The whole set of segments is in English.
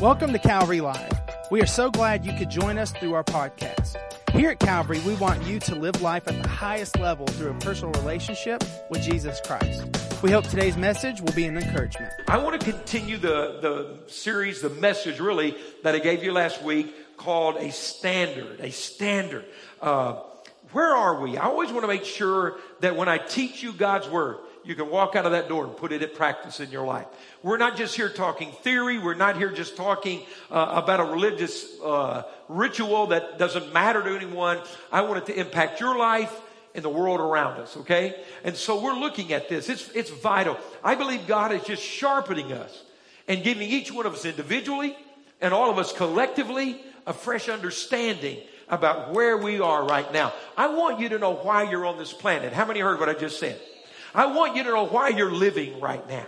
Welcome to Calvary Live. We are so glad you could join us through our podcast. Here at Calvary, we want you to live life at the highest level through a personal relationship with Jesus Christ. We hope today's message will be an encouragement. I want to continue the, the series, the message really, that I gave you last week called A Standard. A Standard. Uh, where are we? I always want to make sure that when I teach you God's Word, you can walk out of that door and put it at practice in your life. We're not just here talking theory. We're not here just talking uh, about a religious uh, ritual that doesn't matter to anyone. I want it to impact your life and the world around us, okay? And so we're looking at this. It's, it's vital. I believe God is just sharpening us and giving each one of us individually and all of us collectively a fresh understanding about where we are right now. I want you to know why you're on this planet. How many heard what I just said? I want you to know why you're living right now.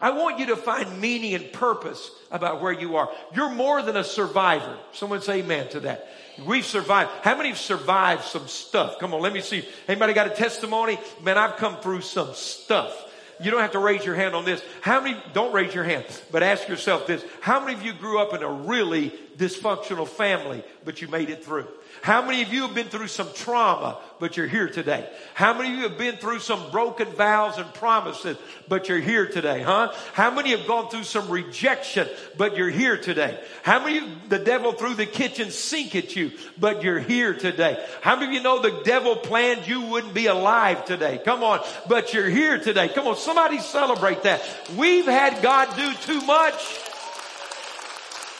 I want you to find meaning and purpose about where you are. You're more than a survivor. Someone say amen to that. We've survived. How many have survived some stuff? Come on, let me see. Anybody got a testimony? Man, I've come through some stuff. You don't have to raise your hand on this. How many, don't raise your hand, but ask yourself this. How many of you grew up in a really dysfunctional family, but you made it through? How many of you have been through some trauma, but you're here today? How many of you have been through some broken vows and promises, but you're here today, huh? How many have gone through some rejection, but you're here today? How many of the devil threw the kitchen sink at you, but you're here today? How many of you know the devil planned you wouldn't be alive today? Come on, but you're here today. Come on, somebody celebrate that. We've had God do too much.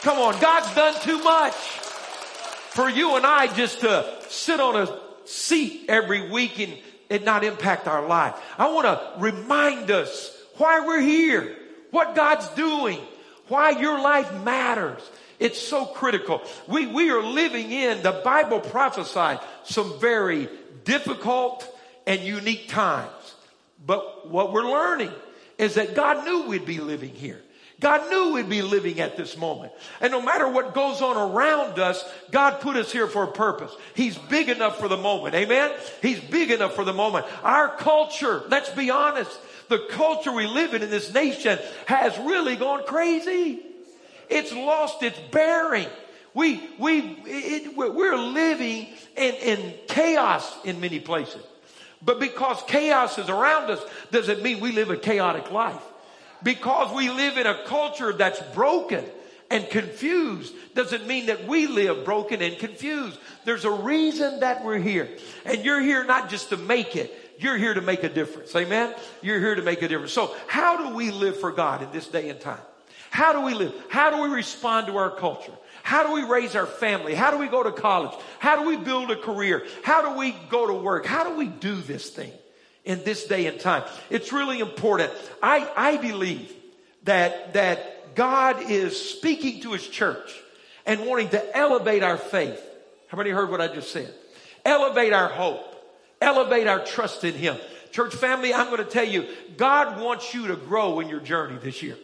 Come on, God's done too much for you and I just to sit on a seat every week and it not impact our life. I want to remind us why we're here, what God's doing, why your life matters. It's so critical. We, we are living in, the Bible prophesied some very difficult and unique times. But what we're learning is that God knew we'd be living here. God knew we'd be living at this moment. And no matter what goes on around us, God put us here for a purpose. He's big enough for the moment. Amen? He's big enough for the moment. Our culture, let's be honest, the culture we live in in this nation has really gone crazy. It's lost its bearing. We, we, it, we're living in, in chaos in many places. But because chaos is around us doesn't mean we live a chaotic life because we live in a culture that's broken and confused doesn't mean that we live broken and confused. There's a reason that we're here. And you're here not just to make it. You're here to make a difference. Amen? You're here to make a difference. So how do we live for God in this day and time? How do we live? How do we respond to our culture? How do we raise our family? How do we go to college? How do we build a career? How do we go to work? How do we do this thing? In this day and time. It's really important. I, I believe that, that God is speaking to his church and wanting to elevate our faith. How many heard what I just said? Elevate our hope. Elevate our trust in him. Church family, I'm going to tell you, God wants you to grow in your journey this year.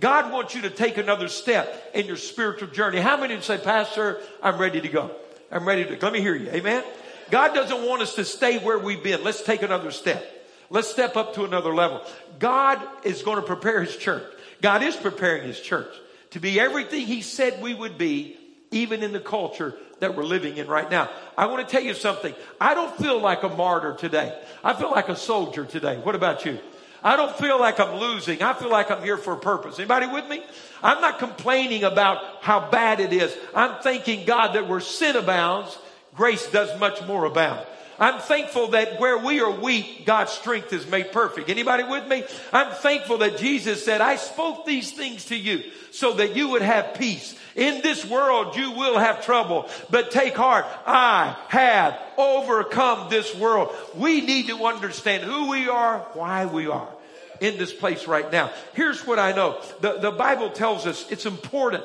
God wants you to take another step in your spiritual journey. How many say, Pastor, I'm ready to go? I'm ready to, let me hear you. Amen. God doesn't want us to stay where we've been. Let's take another step. Let's step up to another level. God is going to prepare his church. God is preparing his church to be everything he said we would be, even in the culture that we're living in right now. I want to tell you something. I don't feel like a martyr today. I feel like a soldier today. What about you? I don't feel like I'm losing. I feel like I'm here for a purpose. Anybody with me? I'm not complaining about how bad it is. I'm thanking God that where sin abounds, grace does much more abound. I'm thankful that where we are weak, God's strength is made perfect. Anybody with me? I'm thankful that Jesus said, I spoke these things to you so that you would have peace. In this world, you will have trouble, but take heart. I have overcome this world. We need to understand who we are, why we are in this place right now. Here's what I know. The, the Bible tells us it's important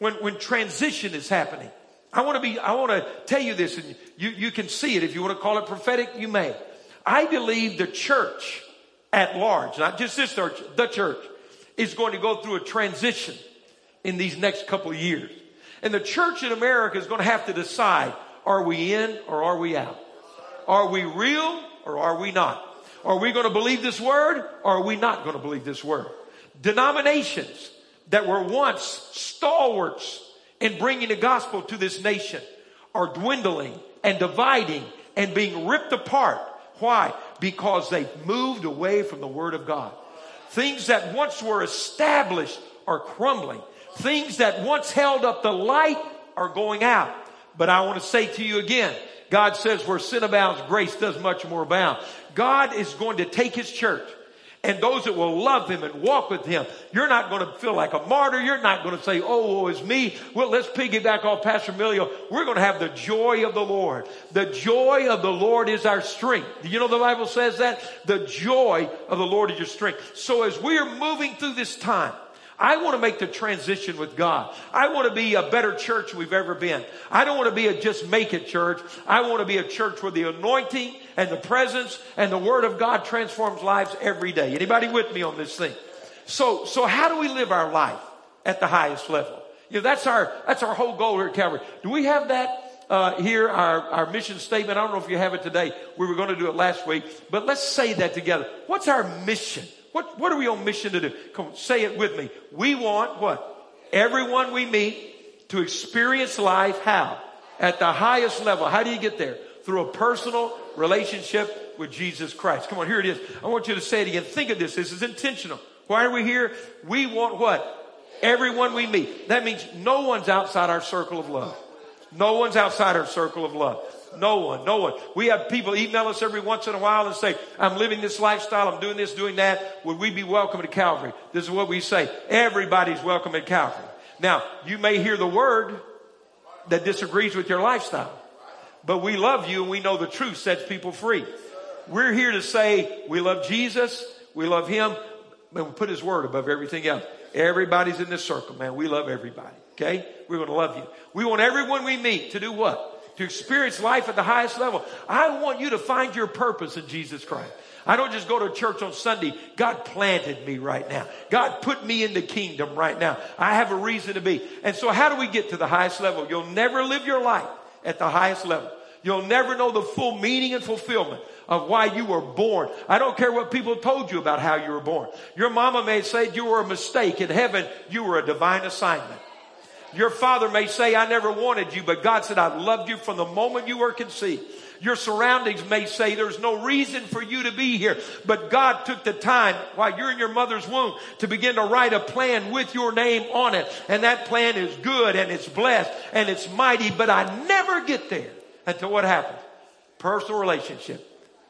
when, when transition is happening. I want to be, I want to tell you this and you, you can see it. If you want to call it prophetic, you may. I believe the church at large, not just this church, the church is going to go through a transition in these next couple of years. And the church in America is going to have to decide, are we in or are we out? Are we real or are we not? Are we going to believe this word or are we not going to believe this word? Denominations that were once stalwarts in bringing the gospel to this nation are dwindling and dividing and being ripped apart. Why? Because they've moved away from the word of God. Things that once were established are crumbling. Things that once held up the light are going out. But I want to say to you again, God says where sin abounds, grace does much more abound. God is going to take his church and those that will love him and walk with him. You're not going to feel like a martyr. You're not going to say, oh, it's me. Well, let's piggyback off Pastor Emilio. We're going to have the joy of the Lord. The joy of the Lord is our strength. You know the Bible says that? The joy of the Lord is your strength. So as we are moving through this time, I want to make the transition with God. I want to be a better church we've ever been. I don't want to be a just make it church. I want to be a church where the anointing and the presence and the word of God transforms lives every day. Anybody with me on this thing? So, so how do we live our life at the highest level? You know, that's our, that's our whole goal here at Calvary. Do we have that? Uh, here, our, our mission statement. I don't know if you have it today. We were going to do it last week, but let's say that together. What's our mission? What, what are we on mission to do? Come on, say it with me. We want what? Everyone we meet to experience life how? At the highest level. How do you get there? Through a personal relationship with Jesus Christ. Come on, here it is. I want you to say it again. Think of this. This is intentional. Why are we here? We want what? Everyone we meet. That means no one's outside our circle of love. No one's outside our circle of love. No one, no one. We have people email us every once in a while and say, I'm living this lifestyle, I'm doing this, doing that. Would we be welcome to Calvary? This is what we say. Everybody's welcome at Calvary. Now, you may hear the word that disagrees with your lifestyle, but we love you and we know the truth sets people free. We're here to say we love Jesus, we love Him, and we put His word above everything else. Everybody's in this circle, man. We love everybody. Okay? We're going to love you. We want everyone we meet to do what? to experience life at the highest level. I want you to find your purpose in Jesus Christ. I don't just go to church on Sunday. God planted me right now. God put me in the kingdom right now. I have a reason to be. And so how do we get to the highest level? You'll never live your life at the highest level. You'll never know the full meaning and fulfillment of why you were born. I don't care what people told you about how you were born. Your mama may say you were a mistake. In heaven, you were a divine assignment. Your father may say, I never wanted you, but God said, I loved you from the moment you were conceived. Your surroundings may say there's no reason for you to be here, but God took the time while you're in your mother's womb to begin to write a plan with your name on it. And that plan is good and it's blessed and it's mighty, but I never get there until what happens? Personal relationship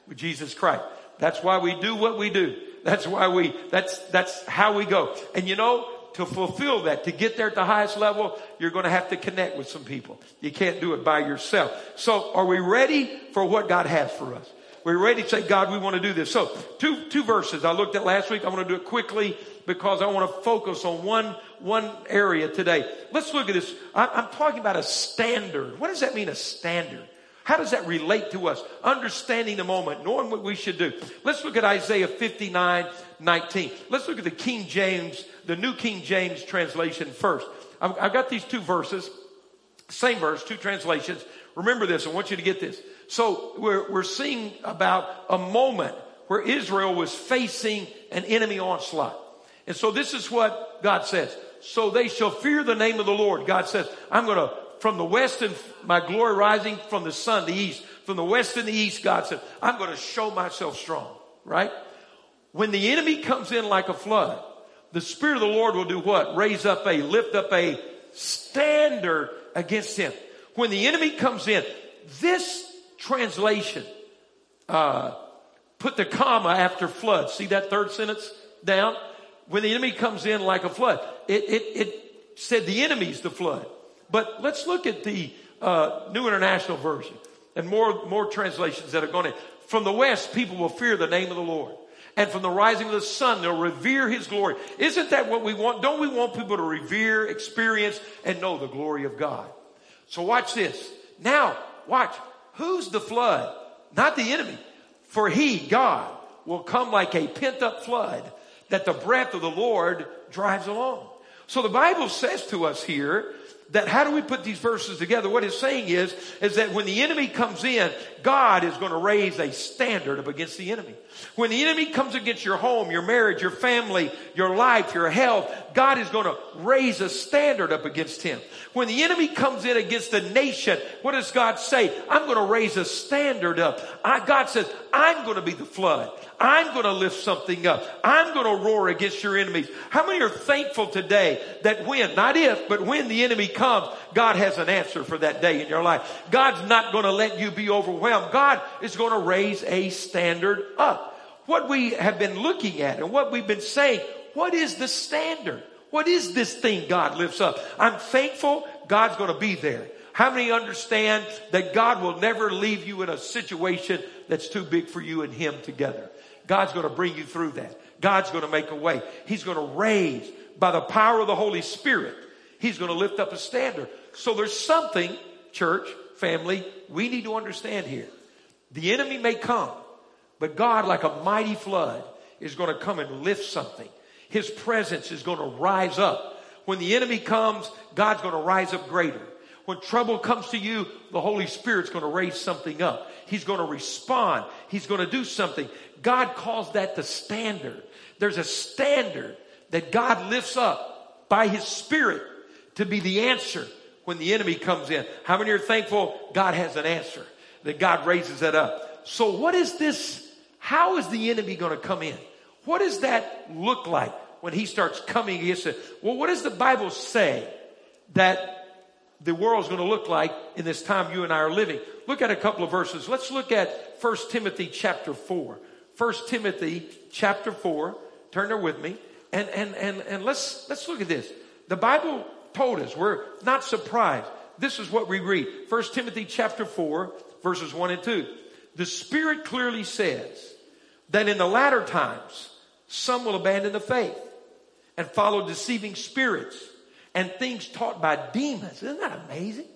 with Jesus Christ. That's why we do what we do. That's why we, that's, that's how we go. And you know, to fulfill that, to get there at the highest level, you're going to have to connect with some people. You can't do it by yourself. So are we ready for what God has for us? We're ready to say, God, we want to do this. So two, two verses I looked at last week. I want to do it quickly because I want to focus on one, one area today. Let's look at this. I'm talking about a standard. What does that mean, a standard? How does that relate to us? Understanding the moment, knowing what we should do. Let's look at Isaiah 59, 19. Let's look at the King James the New King James translation first. I've, I've got these two verses, same verse, two translations. Remember this. I want you to get this. So we're, we're seeing about a moment where Israel was facing an enemy onslaught. And so this is what God says. So they shall fear the name of the Lord. God says, I'm going to, from the west and my glory rising from the sun, the east, from the west and the east, God said, I'm going to show myself strong, right? When the enemy comes in like a flood, the Spirit of the Lord will do what? Raise up a, lift up a standard against him. When the enemy comes in, this translation, uh, put the comma after flood. See that third sentence down? When the enemy comes in like a flood, it, it, it said the enemy's the flood. But let's look at the uh, New International Version and more, more translations that are going in. From the West, people will fear the name of the Lord and from the rising of the sun, they'll revere his glory. Isn't that what we want? Don't we want people to revere, experience, and know the glory of God? So watch this. Now, watch. Who's the flood? Not the enemy. For he, God, will come like a pent up flood that the breath of the Lord drives along. So the Bible says to us here that how do we put these verses together? What it's saying is, is that when the enemy comes in, God is going to raise a standard up against the enemy. When the enemy comes against your home, your marriage, your family, your life, your health, God is going to raise a standard up against him. When the enemy comes in against a nation, what does God say? I'm going to raise a standard up. I, God says, I'm going to be the flood. I'm going to lift something up. I'm going to roar against your enemies. How many are thankful today that when, not if, but when the enemy comes, God has an answer for that day in your life. God's not going to let you be overwhelmed. God is going to raise a standard up. What we have been looking at and what we've been saying, what is the standard? What is this thing God lifts up? I'm thankful God's going to be there. How many understand that God will never leave you in a situation that's too big for you and Him together? God's going to bring you through that. God's going to make a way. He's going to raise by the power of the Holy Spirit. He's going to lift up a standard. So there's something, church, family, we need to understand here. The enemy may come, but God, like a mighty flood, is going to come and lift something. His presence is going to rise up. When the enemy comes, God's going to rise up greater. When trouble comes to you, the Holy Spirit's going to raise something up. He's going to respond. He's going to do something. God calls that the standard. There's a standard that God lifts up by His Spirit to be the answer when the enemy comes in. How many are thankful God has an answer? That God raises that up. So what is this? How is the enemy going to come in? What does that look like when he starts coming against it? Well, what does the Bible say that the world's going to look like in this time you and I are living? Look at a couple of verses. Let's look at 1 Timothy chapter 4. 1 Timothy chapter 4. Turn there with me. And, and, and, and let's, let's look at this. The Bible told us, we're not surprised. This is what we read. 1 Timothy chapter 4, verses 1 and 2. The Spirit clearly says that in the latter times, some will abandon the faith and follow deceiving spirits and things taught by demons. Isn't that amazing?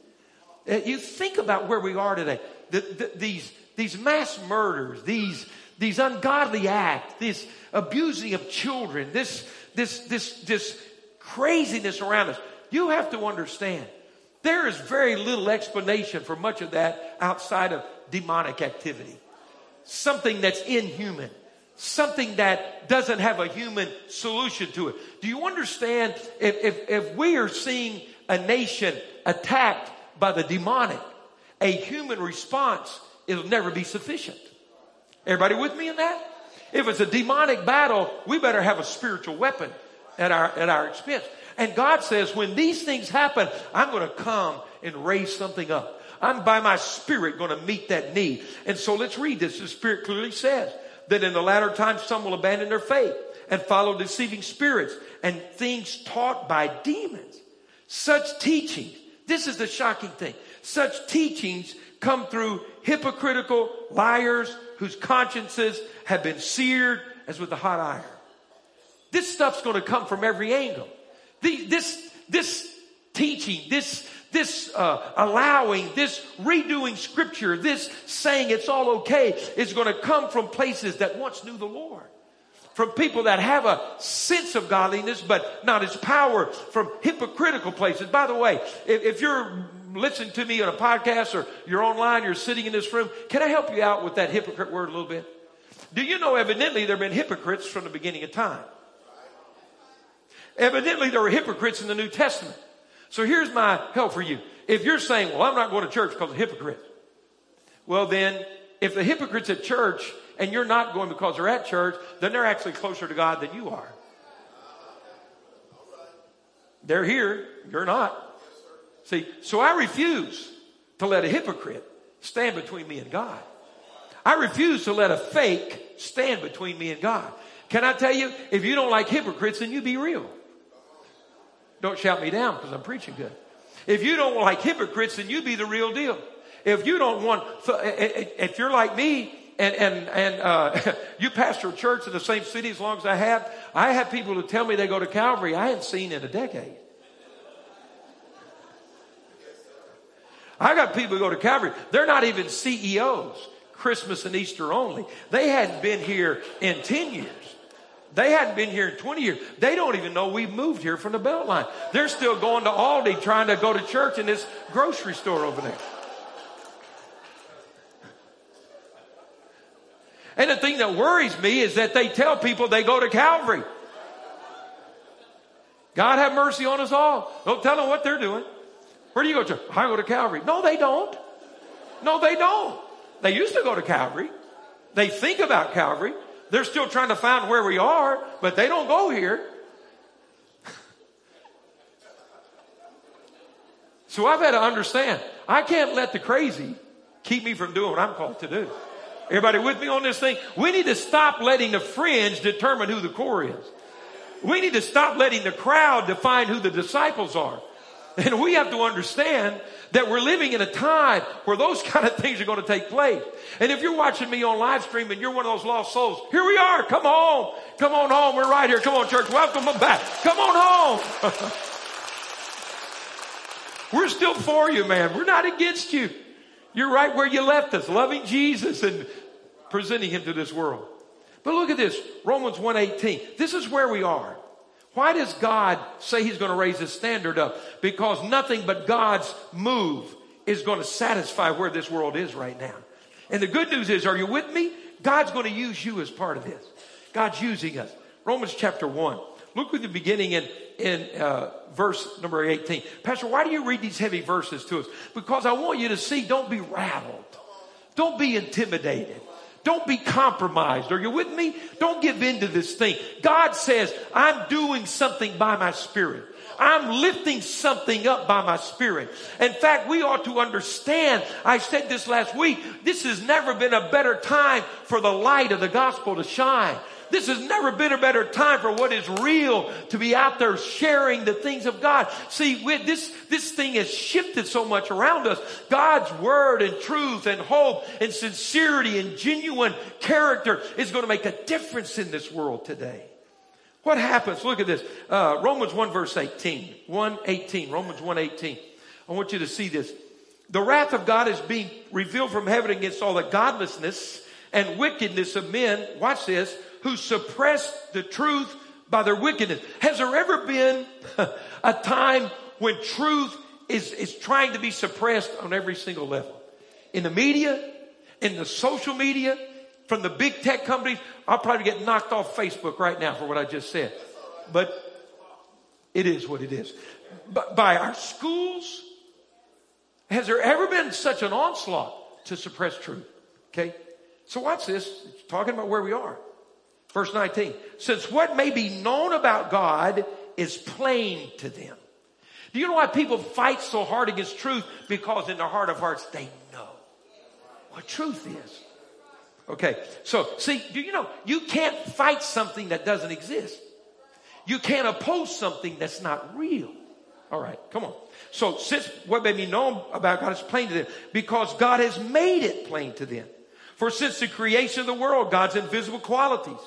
Uh, you think about where we are today. The, the, these, these mass murders, these, these ungodly acts, this abusing of children, this, this, this, this craziness around us. You have to understand there is very little explanation for much of that outside of demonic activity. Something that's inhuman. Something that doesn't have a human solution to it. Do you understand if, if, if we are seeing a nation attacked by the demonic, a human response, it'll never be sufficient. Everybody with me in that? If it's a demonic battle, we better have a spiritual weapon at our, at our expense. And God says, when these things happen, I'm going to come and raise something up. I'm by my spirit going to meet that need. And so let's read this. The spirit clearly says that in the latter times, some will abandon their faith and follow deceiving spirits and things taught by demons. Such teachings, this is the shocking thing. Such teachings come through hypocritical liars whose consciences have been seared as with a hot iron. This stuff's going to come from every angle. The, this, this teaching, this, this uh, allowing, this redoing scripture, this saying it's all okay is going to come from places that once knew the Lord. From people that have a sense of godliness, but not its power, from hypocritical places. By the way, if, if you're listening to me on a podcast or you're online, you're sitting in this room, can I help you out with that hypocrite word a little bit? Do you know evidently there have been hypocrites from the beginning of time? Evidently there were hypocrites in the New Testament. So here's my help for you. If you're saying, well, I'm not going to church because of hypocrites. Well, then if the hypocrites at church and you're not going because they're at church, then they're actually closer to God than you are. They're here. You're not. See, so I refuse to let a hypocrite stand between me and God. I refuse to let a fake stand between me and God. Can I tell you, if you don't like hypocrites, then you be real. Don't shout me down because I'm preaching good. If you don't like hypocrites, then you be the real deal. If you don't want, eh, eh, eh, if you're like me and, and, and, uh, you pastor a church in the same city as long as I have, I have people who tell me they go to Calvary I haven't seen in a decade. I got people who go to Calvary. They're not even CEOs, Christmas and Easter only. They hadn't been here in 10 years. They hadn't been here in 20 years. They don't even know we've moved here from the Beltline. They're still going to Aldi trying to go to church in this grocery store over there. And the thing that worries me is that they tell people they go to Calvary. God have mercy on us all. Don't tell them what they're doing. Where do you go to? I go to Calvary. No, they don't. No, they don't. They used to go to Calvary. They think about Calvary. They're still trying to find where we are, but they don't go here. so I've had to understand, I can't let the crazy keep me from doing what I'm called to do. Everybody with me on this thing? We need to stop letting the fringe determine who the core is. We need to stop letting the crowd define who the disciples are. And we have to understand that we're living in a time where those kind of things are going to take place. And if you're watching me on live stream and you're one of those lost souls, here we are. Come home. Come on home. We're right here. Come on, church. Welcome them back. Come on home. we're still for you, man. We're not against you. You're right where you left us, loving Jesus and presenting him to this world. But look at this, Romans 1:18. This is where we are. Why does God say he's going to raise his standard up? Because nothing but God's move is going to satisfy where this world is right now. And the good news is, are you with me? God's going to use you as part of this. God's using us. Romans chapter 1. Look at the beginning in, in uh, verse number 18. Pastor, why do you read these heavy verses to us? Because I want you to see, don't be rattled. Don't be intimidated. Don't be compromised. Are you with me? Don't give in to this thing. God says, I'm doing something by my spirit. I'm lifting something up by my spirit. In fact, we ought to understand, I said this last week, this has never been a better time for the light of the gospel to shine. This has never been a better time for what is real to be out there sharing the things of God. See, this, this thing has shifted so much around us. God's word and truth and hope and sincerity and genuine character is going to make a difference in this world today. What happens? Look at this. Uh, Romans 1 verse 18. 1 18. Romans 1 18. I want you to see this. The wrath of God is being revealed from heaven against all the godlessness and wickedness of men. Watch this who suppress the truth by their wickedness. Has there ever been a time when truth is, is trying to be suppressed on every single level? In the media, in the social media, from the big tech companies, I'll probably get knocked off Facebook right now for what I just said. But it is what it is. But by our schools, has there ever been such an onslaught to suppress truth? Okay. So watch this. It's talking about where we are. Verse 19. Since what may be known about God is plain to them. Do you know why people fight so hard against truth? Because in their heart of hearts, they know what truth is. Okay. So see, do you know you can't fight something that doesn't exist? You can't oppose something that's not real. All right. Come on. So since what may be known about God is plain to them because God has made it plain to them. For since the creation of the world, God's invisible qualities,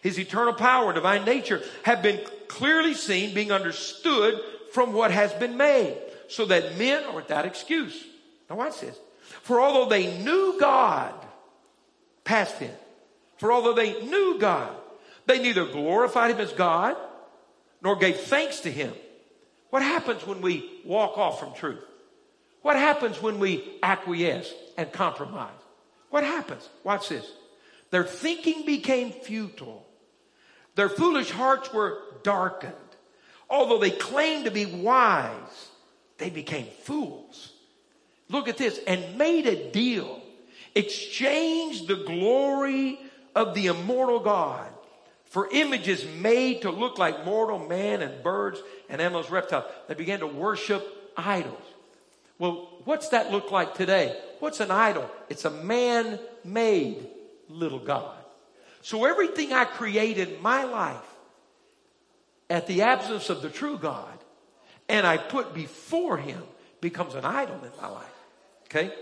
his eternal power and divine nature have been clearly seen, being understood from what has been made, so that men are without excuse. Now watch this. For although they knew God, past tense, for although they knew God, they neither glorified him as God nor gave thanks to him. What happens when we walk off from truth? What happens when we acquiesce and compromise? What happens? Watch this. Their thinking became futile their foolish hearts were darkened. Although they claimed to be wise, they became fools. Look at this and made a deal, exchanged the glory of the immortal God for images made to look like mortal man and birds and animals, reptiles. They began to worship idols. Well, what's that look like today? What's an idol? It's a man made little God. So everything I create in my life at the absence of the true God and I put before him becomes an idol in my life. Okay?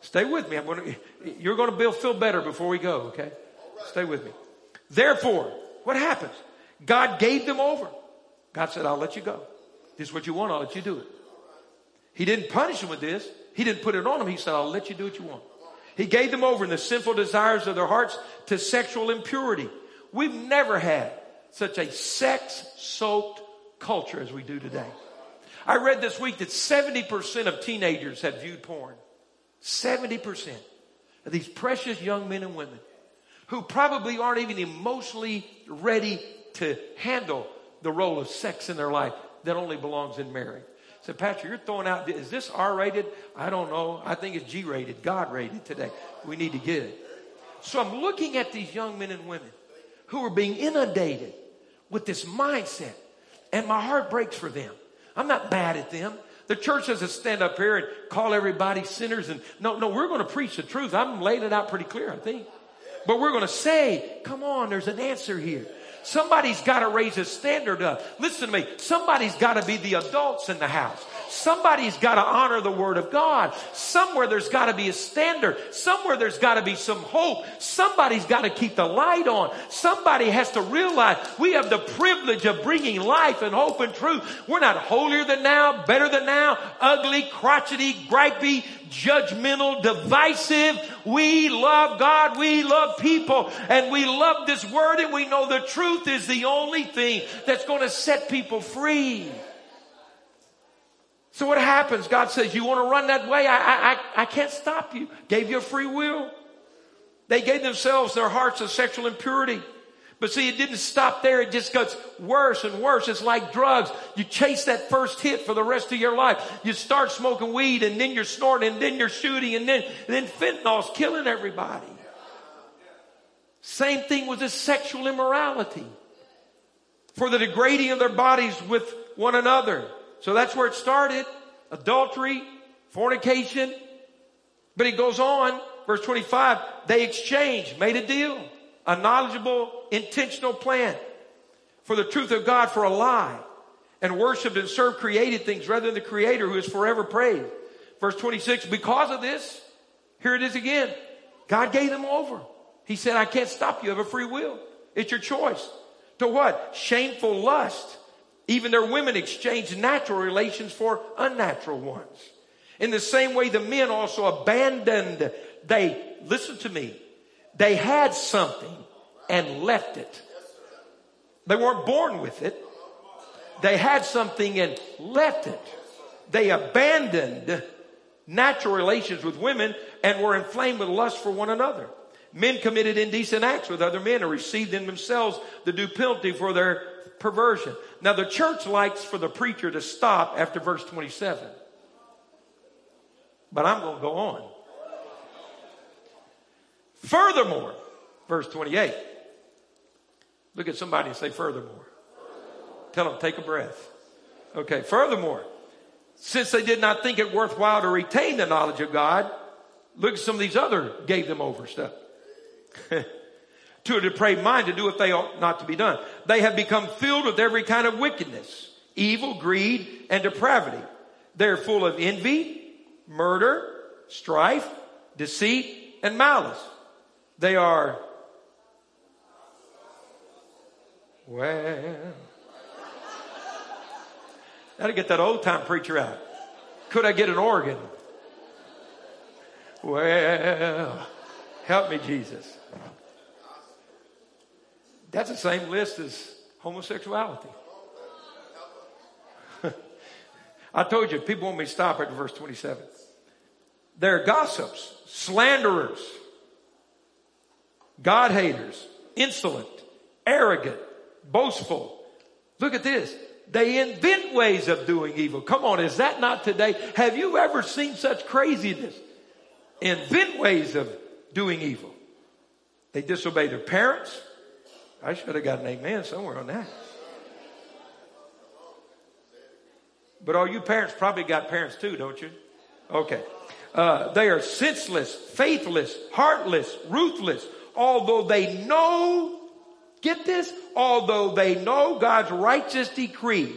Stay with me. I'm going to, you're going to feel better before we go. Okay? Stay with me. Therefore, what happens? God gave them over. God said, I'll let you go. This is what you want. I'll let you do it. He didn't punish them with this. He didn't put it on them. He said, I'll let you do what you want. He gave them over in the sinful desires of their hearts to sexual impurity. We've never had such a sex soaked culture as we do today. I read this week that 70% of teenagers have viewed porn. 70% of these precious young men and women who probably aren't even emotionally ready to handle the role of sex in their life that only belongs in marriage. So, Pastor, you're throwing out, is this R rated? I don't know. I think it's G rated, God rated today. We need to get it. So I'm looking at these young men and women who are being inundated with this mindset, and my heart breaks for them. I'm not bad at them. The church doesn't stand up here and call everybody sinners and no, no, we're going to preach the truth. I'm laying it out pretty clear, I think. But we're going to say, come on, there's an answer here. Somebody's got to raise a standard up. Listen to me. Somebody's got to be the adults in the house. Somebody's got to honor the word of God. Somewhere there's got to be a standard. Somewhere there's got to be some hope. Somebody's got to keep the light on. Somebody has to realize we have the privilege of bringing life and hope and truth. We're not holier than now, better than now, ugly, crotchety, gripey, judgmental, divisive. We love God. We love people and we love this word and we know the truth is the only thing that's going to set people free. So what happens? God says, you want to run that way? I, I, I can't stop you. Gave you a free will. They gave themselves their hearts of sexual impurity. But see, it didn't stop there. It just gets worse and worse. It's like drugs. You chase that first hit for the rest of your life. You start smoking weed and then you're snorting and then you're shooting and then, and then fentanyl's killing everybody. Same thing with this sexual immorality. For the degrading of their bodies with one another. So that's where it started. Adultery, fornication. But he goes on, verse 25, they exchanged, made a deal a knowledgeable, intentional plan for the truth of God for a lie and worshiped and served created things rather than the creator who is forever praised. Verse 26, because of this, here it is again. God gave them over. He said, I can't stop you. You have a free will. It's your choice. To what? Shameful lust. Even their women exchanged natural relations for unnatural ones. In the same way, the men also abandoned. They, listen to me, they had something and left it. They weren't born with it. They had something and left it. They abandoned natural relations with women and were inflamed with lust for one another. Men committed indecent acts with other men and received in themselves the due penalty for their perversion. Now the church likes for the preacher to stop after verse 27. But I'm going to go on. Furthermore, verse 28. Look at somebody and say, furthermore. Tell them, take a breath. Okay, furthermore, since they did not think it worthwhile to retain the knowledge of God, look at some of these other gave them over stuff. to a depraved mind to do what they ought not to be done. They have become filled with every kind of wickedness, evil, greed, and depravity. They're full of envy, murder, strife, deceit, and malice. They are, well, gotta get that old time preacher out. Could I get an organ? Well, help me, Jesus. That's the same list as homosexuality. I told you, people want me to stop at verse 27. They're gossips, slanderers, God haters, insolent, arrogant, boastful. Look at this. They invent ways of doing evil. Come on, is that not today? Have you ever seen such craziness? Invent ways of doing evil. They disobey their parents. I should have got an amen somewhere on that. But all you parents probably got parents too, don't you? Okay. Uh, they are senseless, faithless, heartless, ruthless, although they know, get this, although they know God's righteous decree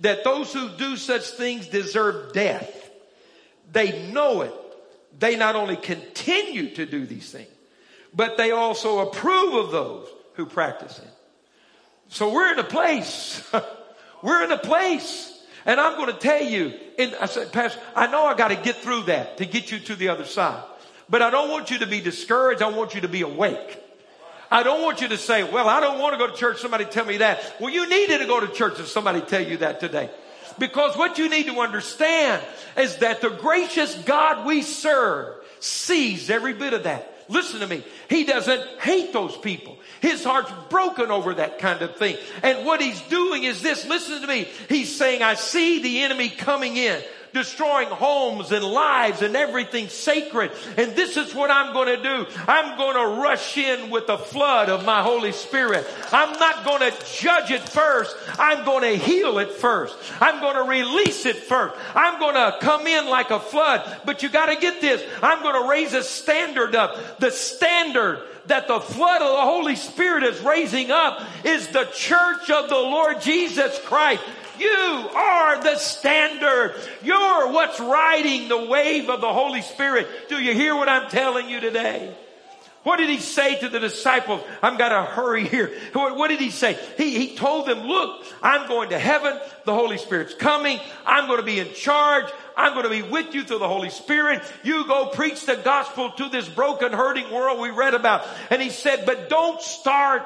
that those who do such things deserve death, they know it. They not only continue to do these things, but they also approve of those who practice it. So we're in a place. we're in a place. And I'm going to tell you, and I said, Pastor, I know I got to get through that to get you to the other side. But I don't want you to be discouraged. I want you to be awake. I don't want you to say, well, I don't want to go to church. Somebody tell me that. Well, you needed to go to church if somebody tell you that today. Because what you need to understand is that the gracious God we serve sees every bit of that. Listen to me. He doesn't hate those people. His heart's broken over that kind of thing. And what he's doing is this. Listen to me. He's saying, I see the enemy coming in destroying homes and lives and everything sacred. And this is what I'm going to do. I'm going to rush in with the flood of my Holy Spirit. I'm not going to judge it first. I'm going to heal it first. I'm going to release it first. I'm going to come in like a flood. But you got to get this. I'm going to raise a standard up. The standard that the flood of the Holy Spirit is raising up is the church of the Lord Jesus Christ. You are the standard. You're what's riding the wave of the Holy Spirit. Do you hear what I'm telling you today? What did he say to the disciples? I'm got to hurry here. What did he say? He, he told them, look, I'm going to heaven. The Holy Spirit's coming. I'm going to be in charge. I'm going to be with you through the Holy Spirit. You go preach the gospel to this broken, hurting world we read about. And he said, but don't start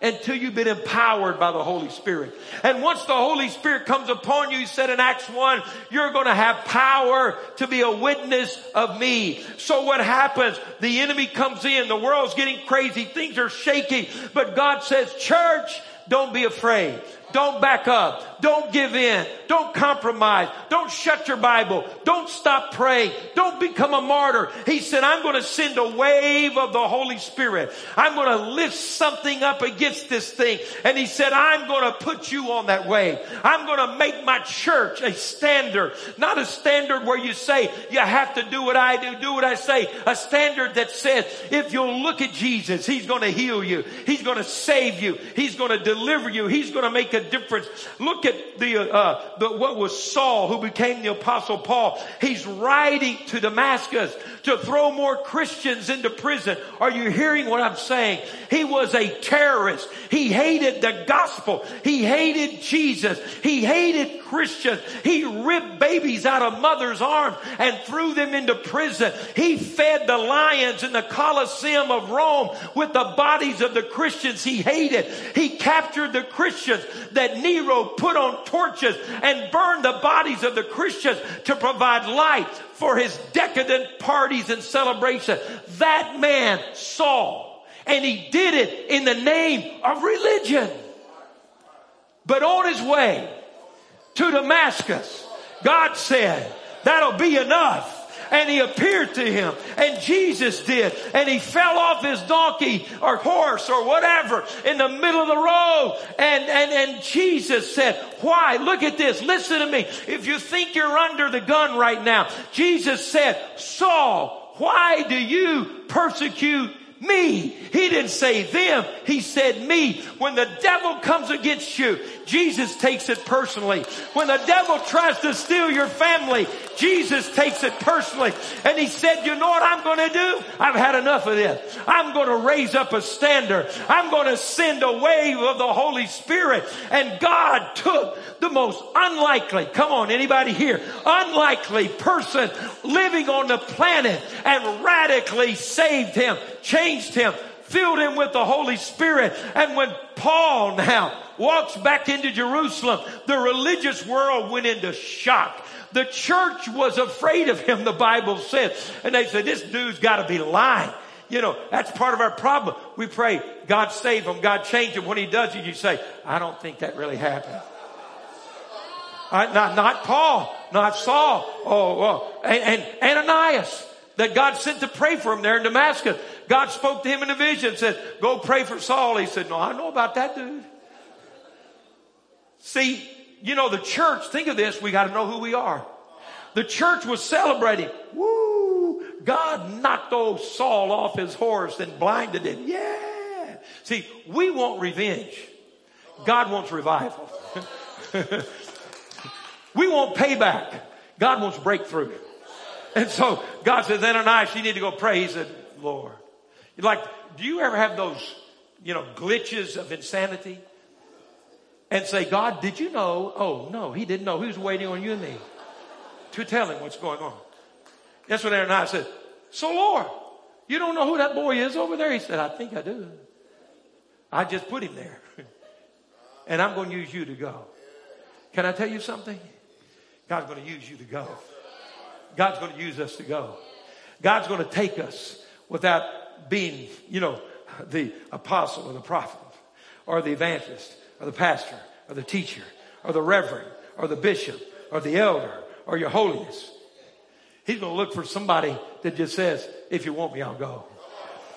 until you've been empowered by the Holy Spirit. And once the Holy Spirit comes upon you, he said in Acts 1, you're going to have power to be a witness of me. So what happens? The enemy comes in, the world's getting crazy, things are shaky, but God says, church, don't be afraid. Don't back up. Don't give in. Don't compromise. Don't shut your Bible. Don't stop praying. Don't become a martyr. He said, I'm going to send a wave of the Holy Spirit. I'm going to lift something up against this thing. And he said, I'm going to put you on that wave. I'm going to make my church a standard, not a standard where you say, you have to do what I do, do what I say. A standard that says, if you'll look at Jesus, he's going to heal you. He's going to save you. He's going to deliver you. He's going to make a a difference. Look at the, uh, the, what was Saul who became the apostle Paul. He's riding to Damascus to throw more Christians into prison. Are you hearing what I'm saying? He was a terrorist. He hated the gospel. He hated Jesus. He hated Christians. He ripped babies out of mother's arms and threw them into prison. He fed the lions in the Colosseum of Rome with the bodies of the Christians he hated. He captured the Christians that Nero put on torches and burned the bodies of the Christians to provide light for his decadent parties and celebrations. That man saw and he did it in the name of religion. But on his way to Damascus, God said, that'll be enough and he appeared to him and Jesus did and he fell off his donkey or horse or whatever in the middle of the road and, and, and Jesus said, why? Look at this. Listen to me. If you think you're under the gun right now, Jesus said, Saul, why do you persecute me. He didn't say them. He said me. When the devil comes against you, Jesus takes it personally. When the devil tries to steal your family, Jesus takes it personally. And he said, you know what I'm going to do? I've had enough of this. I'm going to raise up a standard. I'm going to send a wave of the Holy Spirit. And God took the most unlikely, come on, anybody here, unlikely person living on the planet and radically saved him, changed him, filled him with the Holy Spirit. And when Paul now walks back into Jerusalem, the religious world went into shock. The church was afraid of him, the Bible says. And they said, this dude's gotta be lying. You know, that's part of our problem. We pray, God save him, God change him. When he does it, you say, I don't think that really happened. Not, not Paul, not Saul. Oh, oh. And, and Ananias that God sent to pray for him there in Damascus. God spoke to him in a vision, and said, go pray for Saul. He said, no, I know about that dude. See, you know, the church, think of this, we got to know who we are. The church was celebrating. Woo! God knocked old Saul off his horse and blinded him. Yeah. See, we want revenge. God wants revival. we want payback. God wants breakthrough. And so God says, Ananias, you need to go pray. He said, Lord. Like, do you ever have those, you know, glitches of insanity? And say, God, did you know? Oh, no, he didn't know. He was waiting on you and me to tell him what's going on. That's what Ananias said. So Lord, you don't know who that boy is over there? He said, I think I do. I just put him there. and I'm going to use you to go. Can I tell you something? God's going to use you to go. God's going to use us to go. God's going to take us without being, you know, the apostle or the prophet or the evangelist or the pastor or the teacher or the reverend or the bishop or the elder or your holiness. He's going to look for somebody that just says, if you want me, I'll go.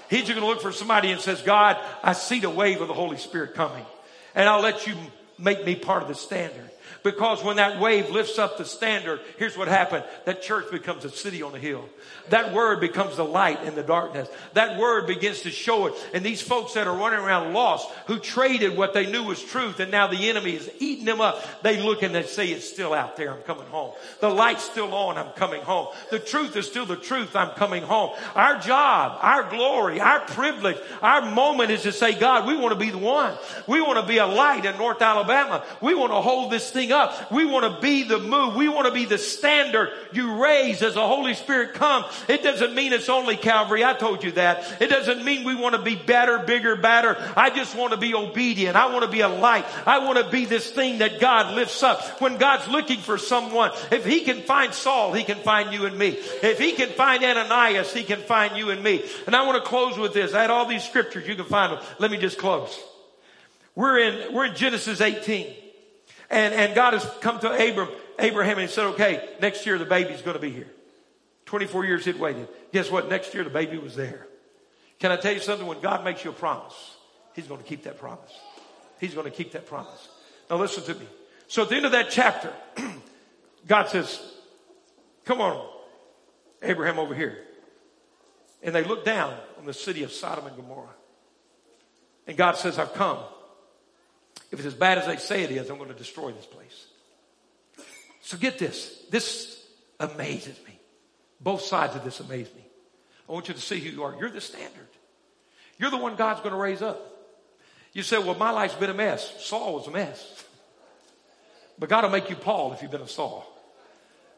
He's going to look for somebody and says, God, I see the wave of the Holy Spirit coming and I'll let you make me part of the standard. Because when that wave lifts up the standard, here's what happened. That church becomes a city on a hill. That word becomes the light in the darkness. That word begins to show it. And these folks that are running around lost, who traded what they knew was truth, and now the enemy is eating them up, they look and they say, it's still out there. I'm coming home. The light's still on. I'm coming home. The truth is still the truth. I'm coming home. Our job, our glory, our privilege, our moment is to say, God, we want to be the one. We want to be a light in North Alabama. We want to hold this thing up. We want to be the move. We want to be the standard you raise as the Holy Spirit comes. It doesn't mean it's only Calvary. I told you that. It doesn't mean we want to be better, bigger, badder. I just want to be obedient. I want to be a light. I want to be this thing that God lifts up. When God's looking for someone, if he can find Saul, he can find you and me. If he can find Ananias, he can find you and me. And I want to close with this. I had all these scriptures. You can find them. Let me just close. We're in, we're in Genesis 18. And, and God has come to Abram, Abraham and said, okay, next year the baby's going to be here. 24 years he'd waited. Guess what? Next year the baby was there. Can I tell you something? When God makes you a promise, he's going to keep that promise. He's going to keep that promise. Now listen to me. So at the end of that chapter, God says, come on, Abraham over here. And they look down on the city of Sodom and Gomorrah. And God says, I've come if it's as bad as they say it is, I'm going to destroy this place. So get this. This amazes me. Both sides of this amaze me. I want you to see who you are. You're the standard. You're the one God's going to raise up. You say, well, my life's been a mess. Saul was a mess. But God will make you Paul if you've been a Saul.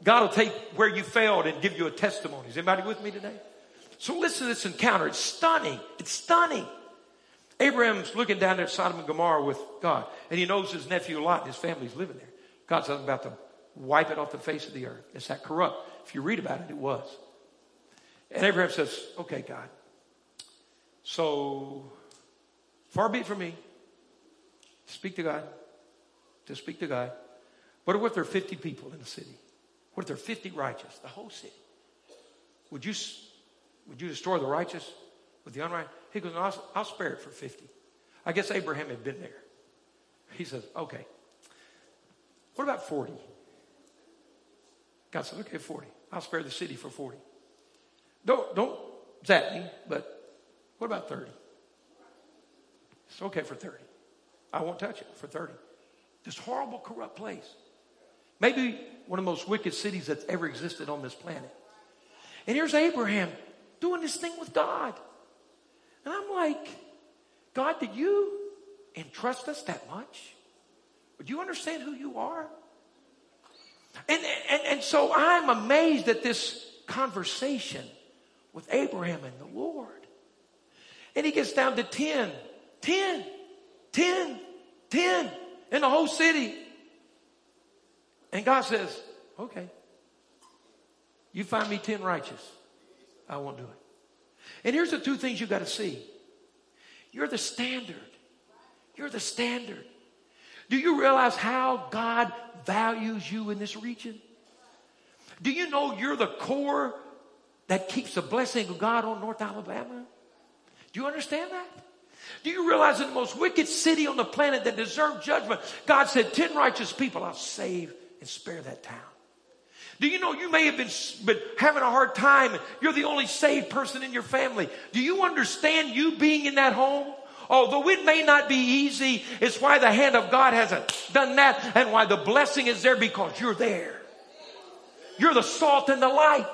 God will take where you failed and give you a testimony. Is anybody with me today? So listen to this encounter. It's stunning. It's stunning. Abraham's looking down there at Sodom and Gomorrah with God, and he knows his nephew Lot and his family's living there. God says, I'm about to wipe it off the face of the earth. It's that corrupt. If you read about it, it was. And Abraham says, Okay, God. So, far be it from me. to Speak to God. To speak to God. What if there are 50 people in the city? What if there are 50 righteous? The whole city. Would you, would you destroy the righteous with the unrighteous? He goes, no, I'll, I'll spare it for 50. I guess Abraham had been there. He says, okay. What about 40? God said, okay, 40. I'll spare the city for 40. Don't, don't zap me, but what about 30? It's okay for 30. I won't touch it for 30. This horrible, corrupt place. Maybe one of the most wicked cities that's ever existed on this planet. And here's Abraham doing this thing with God. And I'm like, God, did you entrust us that much? Do you understand who you are? And, and, and so I'm amazed at this conversation with Abraham and the Lord. And he gets down to 10, 10, 10, 10 in the whole city. And God says, okay, you find me 10 righteous. I won't do it. And here's the two things you got to see. You're the standard. You're the standard. Do you realize how God values you in this region? Do you know you're the core that keeps the blessing of God on North Alabama? Do you understand that? Do you realize in the most wicked city on the planet that deserved judgment, God said, 10 righteous people I'll save and spare that town. Do you know you may have been, been having a hard time? You're the only saved person in your family. Do you understand you being in that home? Although it may not be easy, it's why the hand of God hasn't done that and why the blessing is there because you're there. You're the salt and the light.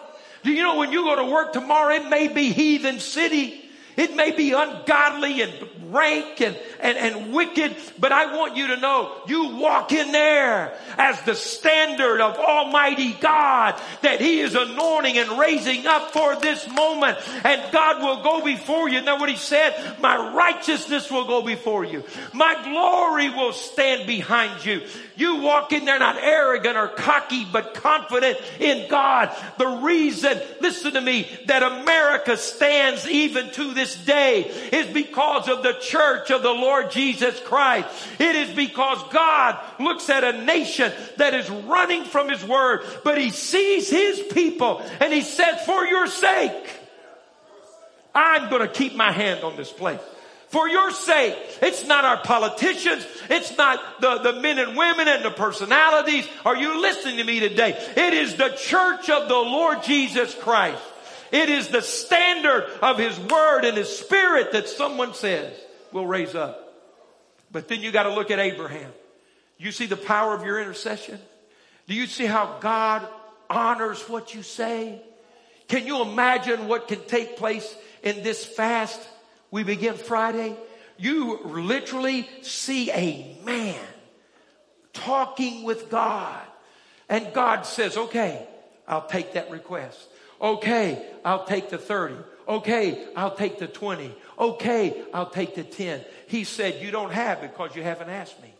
Do you know when you go to work tomorrow, it may be heathen city. It may be ungodly and rank and, and, and wicked, but I want you to know you walk in there as the standard of Almighty God that He is anointing and raising up for this moment. And God will go before you. Know what He said? My righteousness will go before you. My glory will stand behind you. You walk in there not arrogant or cocky, but confident in God. The reason, listen to me, that America stands even to this day is because of the church of the Lord Jesus Christ. It is because God looks at a nation that is running from His Word, but He sees His people and He said, for your sake, I'm going to keep my hand on this place for your sake. It's not our politicians. It's not the, the men and women and the personalities. Are you listening to me today? It is the church of the Lord Jesus Christ. It is the standard of His Word and His Spirit that someone says will raise up. But then you got to look at Abraham. You see the power of your intercession? Do you see how God honors what you say? Can you imagine what can take place in this fast? We begin Friday. You literally see a man talking with God. And God says, okay, I'll take that request. Okay, I'll take the 30. Okay, I'll take the 20. Okay, I'll take the 10. He said, you don't have because you haven't asked me.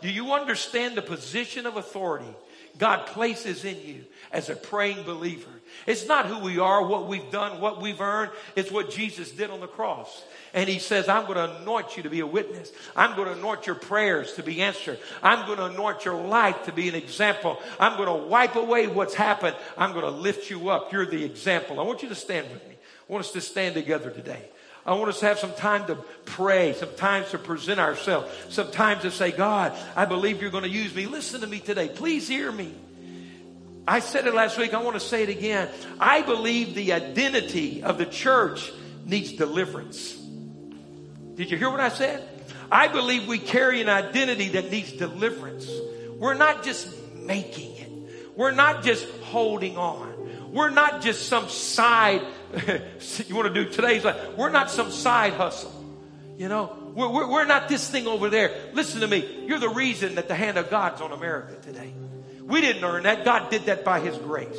Do you understand the position of authority God places in you as a praying believer? It's not who we are, what we've done, what we've earned. It's what Jesus did on the cross. And he says, I'm going to anoint you to be a witness. I'm going to anoint your prayers to be answered. I'm going to anoint your life to be an example. I'm going to wipe away what's happened. I'm going to lift you up. You're the example. I want you to stand with me. I want us to stand together today. I want us to have some time to pray, some time to present ourselves, some time to say, God, I believe you're going to use me. Listen to me today. Please hear me. I said it last week. I want to say it again. I believe the identity of the church needs deliverance. Did you hear what I said? I believe we carry an identity that needs deliverance. We're not just making it. We're not just holding on. We're not just some side, you want to do today's life. We're not some side hustle. You know, we're, we're, we're not this thing over there. Listen to me. You're the reason that the hand of God's on America today. We didn't earn that. God did that by His grace.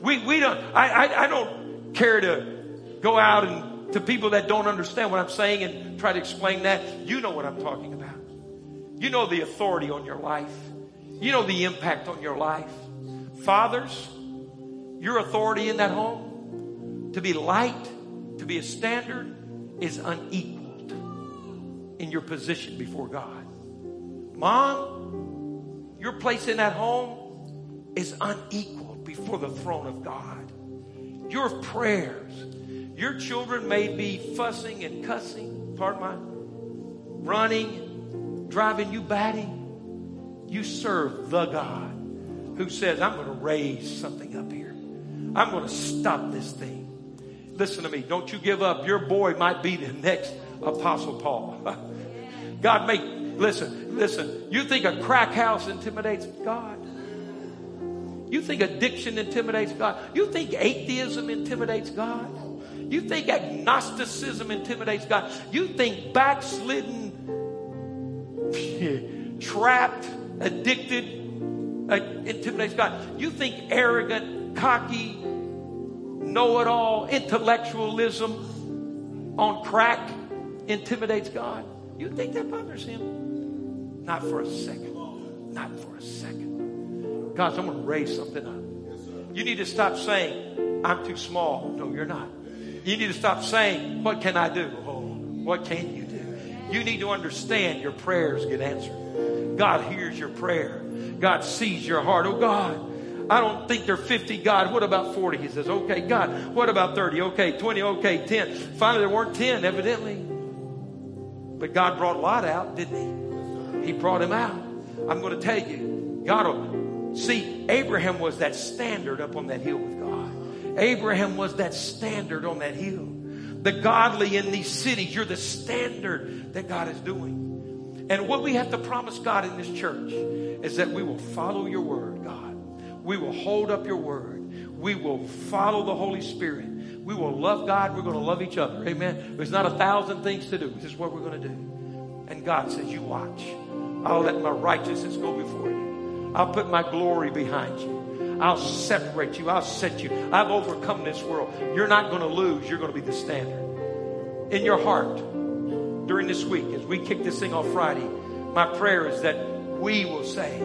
We, we don't, I, I, I don't care to go out and to people that don't understand what I'm saying and try to explain that. You know what I'm talking about. You know the authority on your life. You know the impact on your life. Fathers, your authority in that home to be light, to be a standard is unequaled in your position before God. Mom, your place in that home is unequaled before the throne of God. Your prayers, your children may be fussing and cussing, pardon my running, driving you batty. You serve the God who says, I'm going to raise something up here. I'm going to stop this thing. Listen to me. Don't you give up. Your boy might be the next Apostle Paul. God may, listen, listen. You think a crack house intimidates God? You think addiction intimidates God? You think atheism intimidates God? You think agnosticism intimidates God? You think backslidden, trapped, addicted uh, intimidates God? You think arrogant, cocky, know it all, intellectualism on crack intimidates God? You think that bothers him? Not for a second. Not for a second. God, I'm going to raise something up. You need to stop saying, I'm too small. No, you're not. You need to stop saying, What can I do? Oh, what can you do? You need to understand your prayers get answered. God hears your prayer. God sees your heart. Oh, God, I don't think they're 50. God, what about 40? He says, okay, God, what about 30? Okay, 20, okay, 10. Finally, there weren't 10, evidently. But God brought Lot out, didn't he? He brought him out. I'm going to tell you, God will. See, Abraham was that standard up on that hill with God. Abraham was that standard on that hill. The godly in these cities, you're the standard that God is doing. And what we have to promise God in this church is that we will follow your word, God. We will hold up your word. We will follow the Holy Spirit. We will love God. We're going to love each other. Amen. There's not a thousand things to do. This is what we're going to do. And God says, You watch. I'll let my righteousness go before you. I'll put my glory behind you. I'll separate you. I'll set you. I've overcome this world. You're not going to lose. You're going to be the standard. In your heart, during this week, as we kick this thing off Friday, my prayer is that we will say,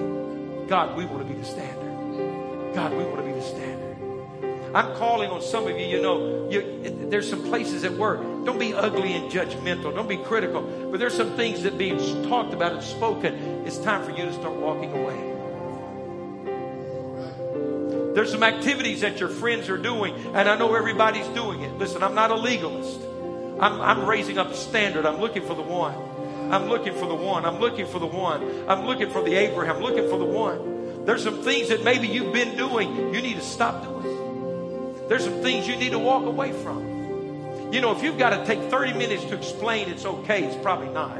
God, we want to be the standard. God, we want to be the standard. I'm calling on some of you, you know, you, there's some places at work. Don't be ugly and judgmental. Don't be critical. But there's some things that being talked about and spoken. It's time for you to start walking away. There's some activities that your friends are doing, and I know everybody's doing it. Listen, I'm not a legalist. I'm, I'm raising up a standard. I'm looking for the one. I'm looking for the one. I'm looking for the one. I'm looking for the Abraham. I'm looking for the one. There's some things that maybe you've been doing, you need to stop doing. There's some things you need to walk away from. You know, if you've got to take 30 minutes to explain it's okay, it's probably not.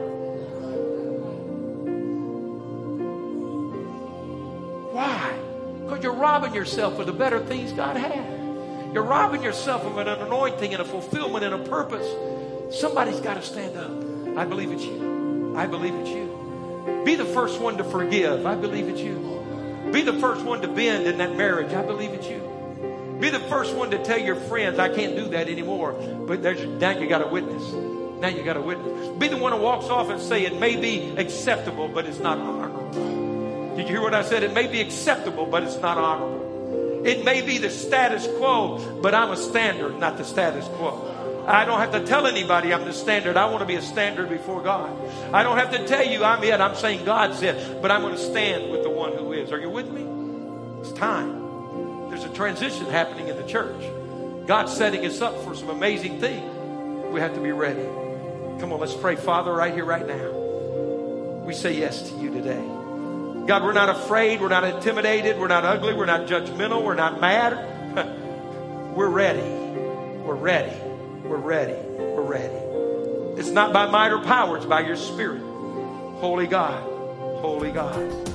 Why? Because you're robbing yourself of the better things God had. You're robbing yourself of an anointing and a fulfillment and a purpose. Somebody's got to stand up. I believe it's you. I believe it's you. Be the first one to forgive. I believe it's you. Be the first one to bend in that marriage. I believe it's you. Be the first one to tell your friends, I can't do that anymore. But there's, now you got a witness. Now you got a witness. Be the one who walks off and say, it may be acceptable, but it's not honorable. Did you hear what I said? It may be acceptable, but it's not honorable. It may be the status quo, but I'm a standard, not the status quo. I don't have to tell anybody I'm the standard. I want to be a standard before God. I don't have to tell you I'm it. I'm saying God's it, but I'm going to stand with the one who is. Are you with me? It's time there's a transition happening in the church. God's setting us up for some amazing things. We have to be ready. Come on, let's pray. Father, right here, right now, we say yes to you today. God, we're not afraid. We're not intimidated. We're not ugly. We're not judgmental. We're not mad. we're ready. We're ready. We're ready. We're ready. It's not by might or power, it's by your spirit. Holy God. Holy God.